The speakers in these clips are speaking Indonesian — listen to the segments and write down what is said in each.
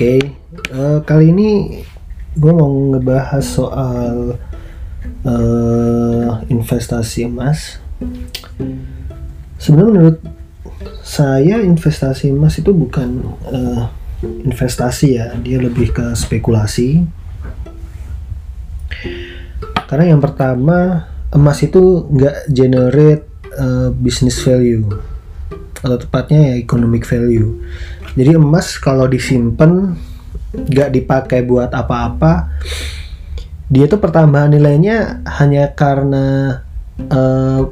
Oke, eh, kali ini gue mau ngebahas soal eh, investasi emas. Sebenarnya menurut saya investasi emas itu bukan eh, investasi ya, dia lebih ke spekulasi. Karena yang pertama emas itu nggak generate eh, business value atau tepatnya ya economic value. Jadi emas kalau disimpan nggak dipakai buat apa-apa, dia tuh pertambahan nilainya hanya karena uh,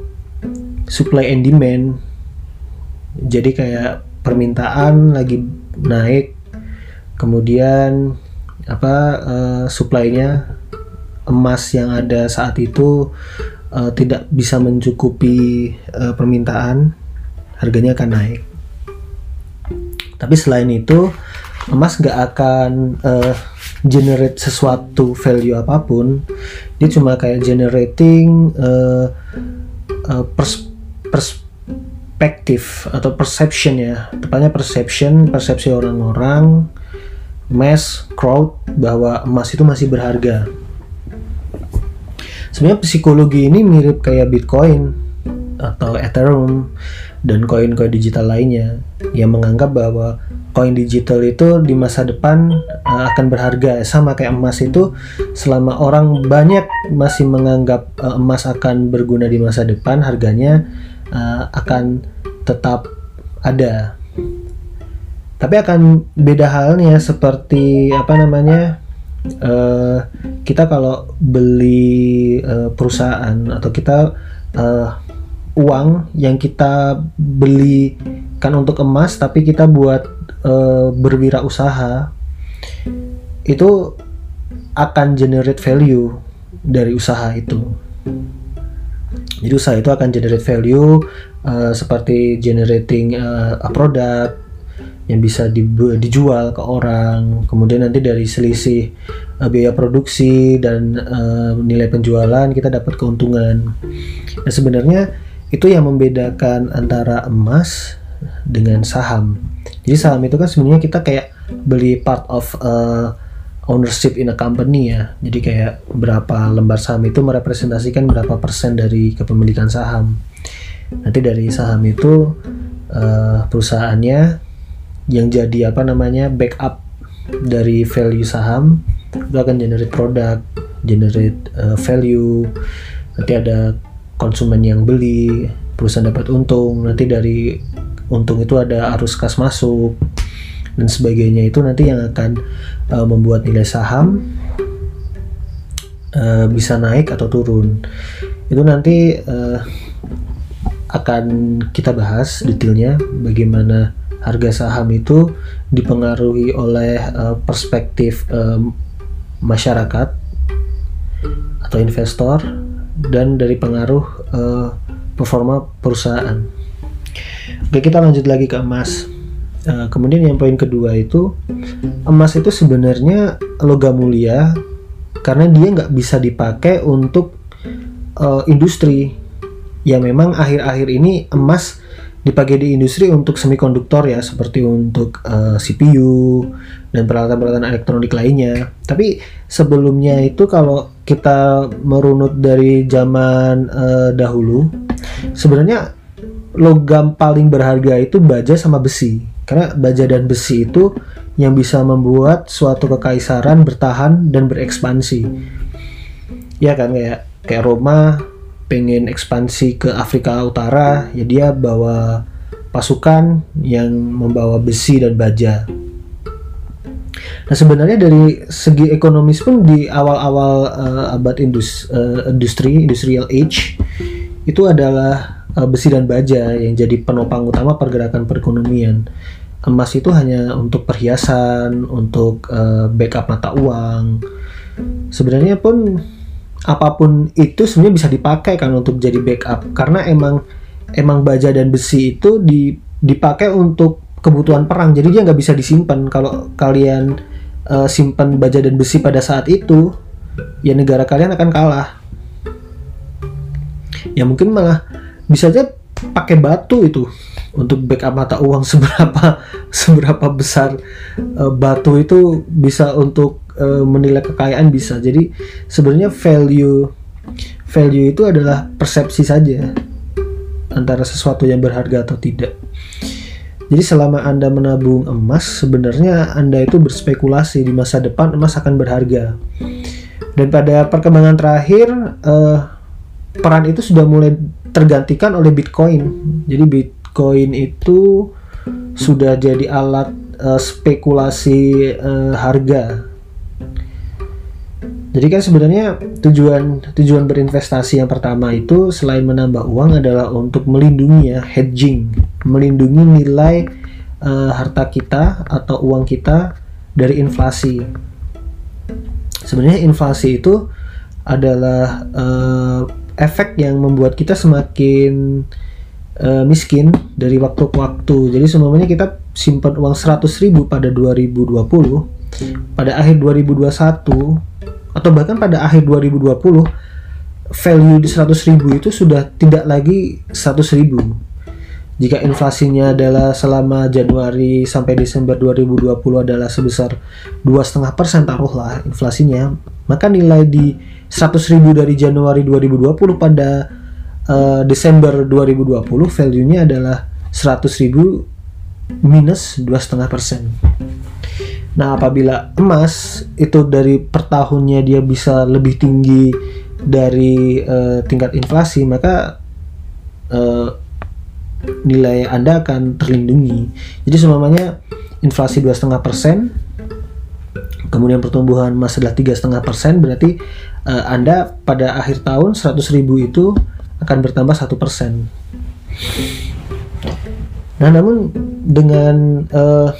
supply and demand. Jadi kayak permintaan lagi naik, kemudian apa uh, supply-nya emas yang ada saat itu uh, tidak bisa mencukupi uh, permintaan, harganya akan naik. Tapi selain itu, emas gak akan uh, generate sesuatu value apa pun. Dia cuma kayak generating uh, uh, pers perspektif atau perception ya. Tepatnya perception, persepsi orang-orang, mass, crowd bahwa emas itu masih berharga. Sebenarnya psikologi ini mirip kayak Bitcoin atau Ethereum dan koin-koin digital lainnya yang menganggap bahwa koin digital itu di masa depan uh, akan berharga. Sama kayak emas itu selama orang banyak masih menganggap uh, emas akan berguna di masa depan harganya uh, akan tetap ada. Tapi akan beda halnya seperti apa namanya uh, kita kalau beli uh, perusahaan atau kita uh, uang yang kita belikan untuk emas tapi kita buat e, berwirausaha itu akan generate value dari usaha itu. Jadi usaha itu akan generate value uh, seperti generating uh, a product yang bisa di, dijual ke orang. Kemudian nanti dari selisih uh, biaya produksi dan uh, nilai penjualan kita dapat keuntungan. Nah sebenarnya itu yang membedakan antara emas dengan saham. Jadi saham itu kan sebenarnya kita kayak beli part of uh, ownership in a company ya. Jadi kayak berapa lembar saham itu merepresentasikan berapa persen dari kepemilikan saham. Nanti dari saham itu uh, perusahaannya yang jadi apa namanya backup dari value saham itu akan generate produk, generate uh, value. Nanti ada konsumen yang beli, perusahaan dapat untung, nanti dari untung itu ada arus kas masuk dan sebagainya itu nanti yang akan uh, membuat nilai saham uh, bisa naik atau turun. Itu nanti uh, akan kita bahas detailnya bagaimana harga saham itu dipengaruhi oleh uh, perspektif uh, masyarakat atau investor dan dari pengaruh uh, performa perusahaan. Oke, kita lanjut lagi ke emas. Uh, kemudian yang poin kedua itu emas itu sebenarnya logam mulia karena dia nggak bisa dipakai untuk uh, industri. Ya memang akhir-akhir ini emas dipakai di industri untuk semikonduktor ya seperti untuk uh, CPU dan peralatan-peralatan elektronik lainnya. Tapi sebelumnya itu kalau kita merunut dari zaman uh, dahulu, sebenarnya logam paling berharga itu baja sama besi. Karena baja dan besi itu yang bisa membuat suatu kekaisaran bertahan dan berekspansi. Ya kan kayak kayak Roma pengen ekspansi ke Afrika Utara, ya dia bawa pasukan yang membawa besi dan baja. Nah sebenarnya dari segi ekonomis pun di awal-awal uh, abad indus, uh, industri industrial age itu adalah uh, besi dan baja yang jadi penopang utama pergerakan perekonomian. Emas itu hanya untuk perhiasan, untuk uh, backup mata uang. Sebenarnya pun apa pun itu sebenarnya bisa dipakai kan untuk jadi backup. Karena emang emang baja dan besi itu di, dipakai untuk kebutuhan perang. Jadi dia nggak bisa disimpan. Kalau kalian uh, simpan baja dan besi pada saat itu ya negara kalian akan kalah. Ya mungkin malah bisa aja pakai batu itu untuk backup mata uang seberapa seberapa besar uh, batu itu bisa untuk uh, menilai kekayaan bisa. Jadi sebenarnya value value itu adalah persepsi saja antara sesuatu yang berharga atau tidak. Jadi selama anda menabung emas sebenarnya anda itu berspekulasi di masa depan emas akan berharga. Dan pada perkembangan terakhir uh, peran itu sudah mulai tergantikan oleh Bitcoin. Jadi bit Bitcoin itu sudah jadi alat uh, spekulasi uh, harga. Jadi kan sebenarnya tujuan tujuan berinvestasi yang pertama itu selain menambah uang adalah untuk melindungi ya hedging, melindungi nilai uh, harta kita atau uang kita dari inflasi. Sebenarnya inflasi itu adalah uh, efek yang membuat kita semakin uh, miskin dari waktu ke waktu. Jadi semuanya kita simpan uang 100 ribu pada 2020, pada akhir 2021, atau bahkan pada akhir 2020, value di 100 ribu itu sudah tidak lagi 100 ribu. Jika inflasinya adalah selama Januari sampai Desember 2020 adalah sebesar 2,5 persen taruhlah inflasinya, maka nilai di 100 ribu dari Januari 2020 pada uh, Desember 2020 value-nya adalah 100.000 minus 2,5 persen. Nah, apabila emas itu dari per tahunnya dia bisa lebih tinggi dari uh, tingkat inflasi, maka uh, nilai Anda akan terlindungi. Jadi semuanya inflasi 2,5 persen, kemudian pertumbuhan emas adalah 3,5 persen, berarti uh, Anda pada akhir tahun 100.000 itu akan bertambah satu persen. Nah, namun dengan uh,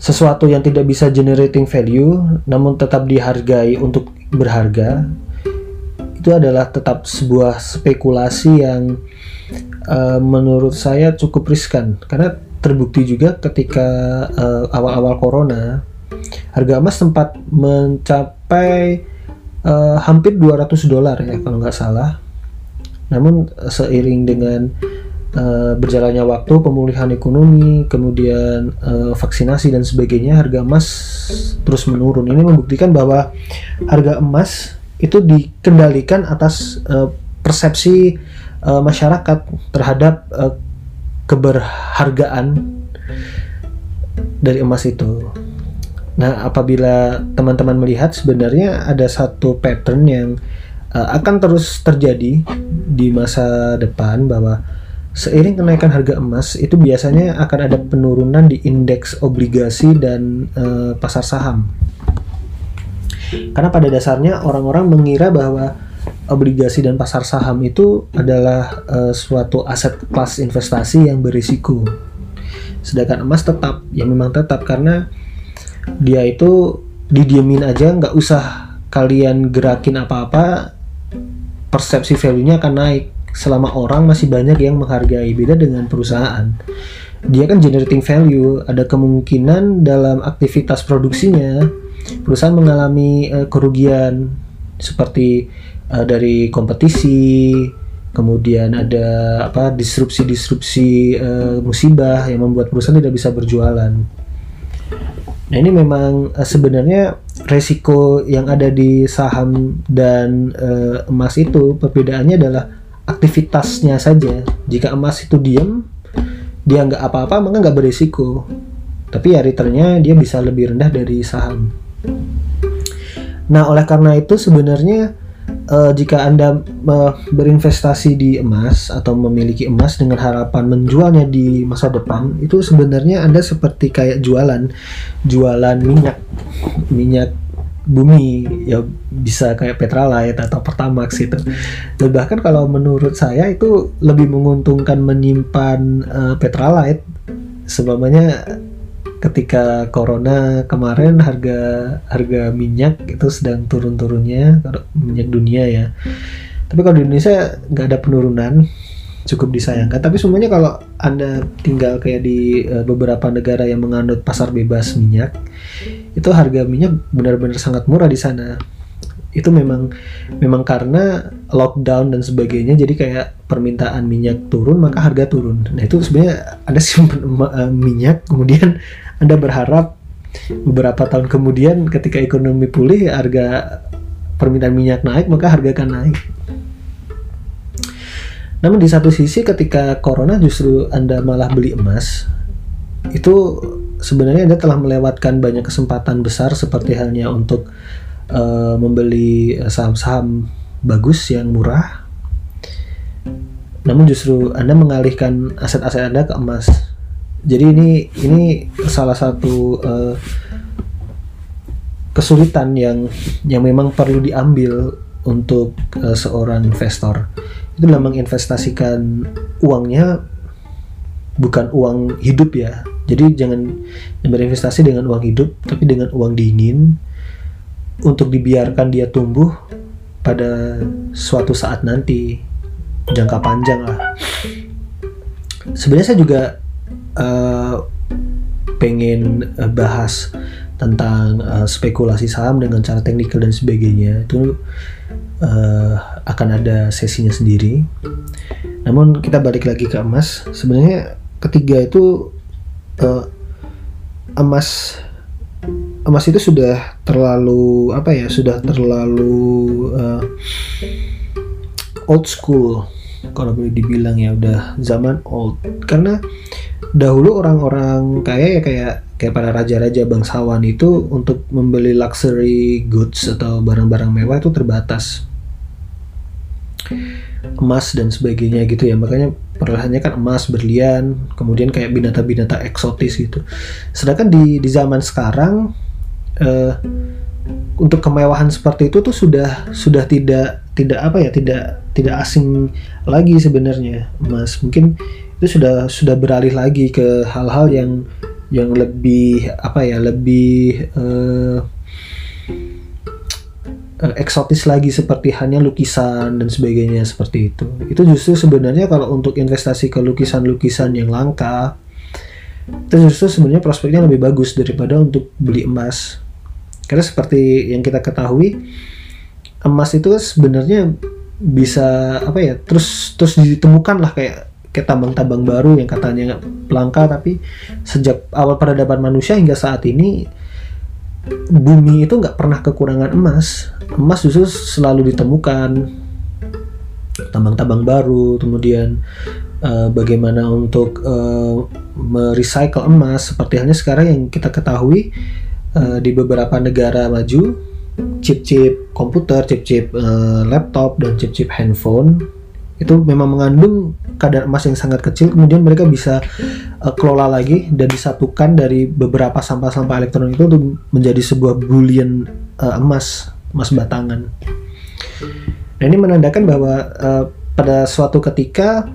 sesuatu yang tidak bisa generating value, namun tetap dihargai untuk berharga, itu adalah tetap sebuah spekulasi yang uh, menurut saya cukup riskan karena terbukti juga ketika uh, awal-awal corona harga emas sempat mencapai uh, hampir 200 dolar ya kalau nggak salah. Namun seiring dengan uh, berjalannya waktu, pemulihan ekonomi, kemudian uh, vaksinasi dan sebagainya, harga emas terus menurun. Ini membuktikan bahwa harga emas itu dikendalikan atas uh, persepsi uh, masyarakat terhadap uh, keberhargaan dari emas itu. Nah, apabila teman-teman melihat sebenarnya ada satu pattern yang uh, akan terus terjadi di masa depan bahwa seiring kenaikan harga emas itu biasanya akan ada penurunan di indeks obligasi dan uh, pasar saham. Karena pada dasarnya orang-orang mengira bahwa obligasi dan pasar saham itu adalah uh, suatu aset kelas investasi yang berisiko. Sedangkan emas tetap, ya memang tetap karena dia itu didiemin aja nggak usah kalian gerakin apa-apa persepsi value-nya akan naik selama orang masih banyak yang menghargai beda dengan perusahaan. Dia kan generating value ada kemungkinan dalam aktivitas produksinya perusahaan mengalami uh, kerugian seperti uh, dari kompetisi kemudian ada apa disrupsi-disrupsi uh, musibah yang membuat perusahaan tidak bisa berjualan. Nah ini memang uh, sebenarnya resiko yang ada di saham dan uh, emas itu perbedaannya adalah aktivitasnya saja. Jika emas itu diam, dia nggak apa-apa maka nggak berisiko. Tapi ya returnnya dia bisa lebih rendah dari saham. Nah oleh karena itu sebenarnya uh, jika Anda uh, berinvestasi di emas atau memiliki emas dengan harapan menjualnya di masa depan, itu sebenarnya Anda seperti kayak jualan jualan minyak minyak bumi ya bisa kayak Petralite atau Pertamax gitu. Dan bahkan kalau menurut saya itu lebih menguntungkan menyimpan uh, Petralite sebabnya ketika corona kemarin harga harga minyak itu sedang turun-turunnya minyak dunia ya tapi kalau di Indonesia nggak ada penurunan cukup disayangkan tapi semuanya kalau anda tinggal kayak di uh, beberapa negara yang menganut pasar bebas minyak itu harga minyak benar-benar sangat murah di sana. Itu memang memang karena lockdown dan sebagainya jadi kayak permintaan minyak turun maka harga turun. Nah itu sebenarnya ada simpan eh, minyak kemudian anda berharap beberapa tahun kemudian ketika ekonomi pulih harga permintaan minyak naik maka harga akan naik. Namun di satu sisi ketika corona justru anda malah beli emas itu sebenarnya anda telah melewatkan banyak kesempatan besar seperti halnya untuk uh, membeli saham-saham bagus yang murah namun justru Anda mengalihkan aset-aset Anda ke emas. Jadi ini ini salah satu uh, kesulitan yang yang memang perlu diambil untuk uh, seorang investor. Itu dalam menginvestasikan uangnya bukan uang hidup ya. Jadi jangan berinvestasi dengan uang hidup tapi dengan uang dingin. Untuk dibiarkan dia tumbuh pada suatu saat nanti jangka panjang lah. Sebenarnya saya juga uh, pengen uh, bahas tentang uh, spekulasi saham dengan cara teknikal dan sebagainya. Itu uh, akan ada sesinya sendiri. Namun kita balik lagi ke emas. Sebenarnya ketiga itu uh, emas emas itu sudah terlalu apa ya sudah terlalu uh, old school. Kalau boleh dibilang ya udah zaman old. Karena dahulu orang-orang kaya ya kayak kayak para raja-raja bangsawan itu untuk membeli luxury goods atau barang-barang mewah itu terbatas. Emas dan sebagainya gitu ya. Makanya perlahannya kan emas berlian kemudian kayak binatang-binatang eksotis gitu. Sedangkan di di zaman sekarang uh, untuk kemewahan seperti itu tuh sudah sudah tidak tidak apa ya tidak tidak asing lagi sebenarnya mas mungkin itu sudah sudah beralih lagi ke hal-hal yang yang lebih apa ya lebih uh, uh, eksotis lagi seperti hanya lukisan dan sebagainya seperti itu. Itu justru sebenarnya kalau untuk investasi ke lukisan-lukisan yang langka itu justru sebenarnya prospeknya lebih bagus daripada untuk beli emas. Karena seperti yang kita ketahui emas itu sebenarnya bisa apa ya terus terus ditemukan lah kayak kayak tambang-tambang baru yang katanya langka tapi sejak awal peradaban manusia hingga saat ini bumi itu nggak pernah kekurangan emas. Emas justru selalu ditemukan. Tambang-tambang baru kemudian uh, bagaimana untuk uh, merecycle emas seperti halnya sekarang yang kita ketahui uh, di beberapa negara maju chip-chip komputer, chip-chip uh, laptop dan chip-chip handphone itu memang mengandung kadar emas yang sangat kecil kemudian mereka bisa uh, kelola lagi dan disatukan dari beberapa sampah-sampah elektronik itu untuk menjadi sebuah bullion uh, emas emas batangan. Nah ini menandakan bahwa uh, pada suatu ketika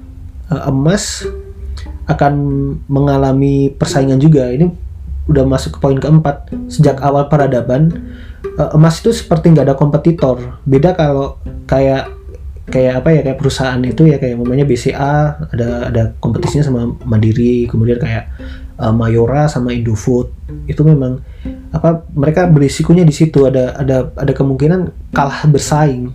uh, emas akan mengalami persaingan juga. Ini udah masuk ke poin keempat sejak awal peradaban emas itu seperti nggak ada kompetitor beda kalau kayak kayak apa ya kayak perusahaan itu ya kayak namanya BCA ada ada kompetisinya sama Mandiri kemudian kayak uh, Mayora sama Indofood. Itu memang apa mereka berisikonya di situ. Ada ada ada kemungkinan kalah bersaing.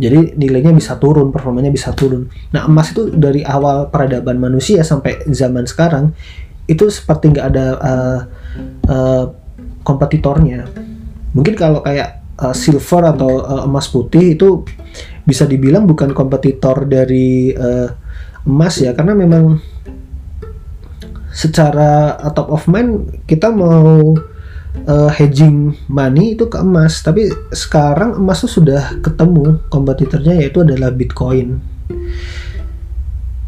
Jadi nilainya bisa turun performanya bisa turun. Nah emas itu dari awal peradaban manusia sampai zaman sekarang itu seperti nggak ada uh, uh, kompetitornya. Mungkin kalau kayak silver atau emas putih itu bisa dibilang bukan kompetitor dari uh, emas ya karena memang secara top of mind kita mau uh, hedging money itu ke emas. Tapi sekarang emas itu sudah ketemu kompetitornya yaitu adalah Bitcoin.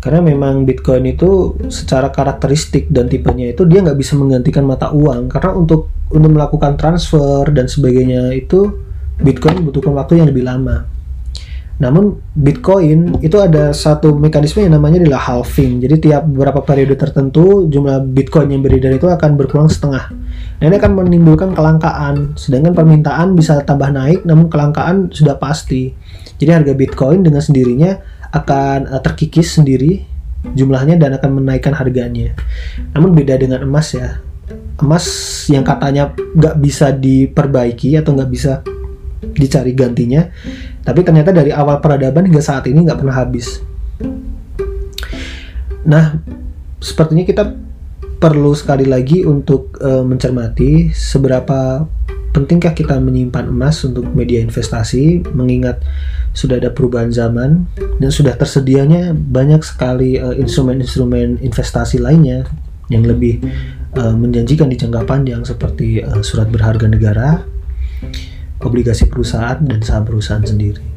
Karena memang Bitcoin itu secara karakteristik dan tipenya itu dia nggak bisa menggantikan mata uang. Karena untuk untuk melakukan transfer dan sebagainya itu Bitcoin membutuhkan waktu yang lebih lama. Namun Bitcoin itu ada satu mekanisme yang namanya adalah halving. Jadi tiap beberapa periode tertentu jumlah Bitcoin yang beredar itu akan berkurang setengah. Nah ini akan menimbulkan kelangkaan. Sedangkan permintaan bisa tambah naik, namun kelangkaan sudah pasti. Jadi harga Bitcoin dengan sendirinya akan uh, terkikis sendiri jumlahnya dan akan menaikkan harganya. Namun beda dengan emas ya. Emas yang katanya nggak bisa diperbaiki atau nggak bisa dicari gantinya tapi ternyata dari awal peradaban hingga saat ini nggak pernah habis. Nah sepertinya kita perlu sekali lagi untuk uh, mencermati seberapa pentingkah kita menyimpan emas untuk media investasi mengingat sudah ada perubahan zaman dan sudah tersedianya banyak sekali eh, instrumen-instrumen investasi lainnya yang lebih uh, menjanjikan di jangka panjang seperti uh, surat berharga negara, obligasi perusahaan dan saham perusahaan sendiri.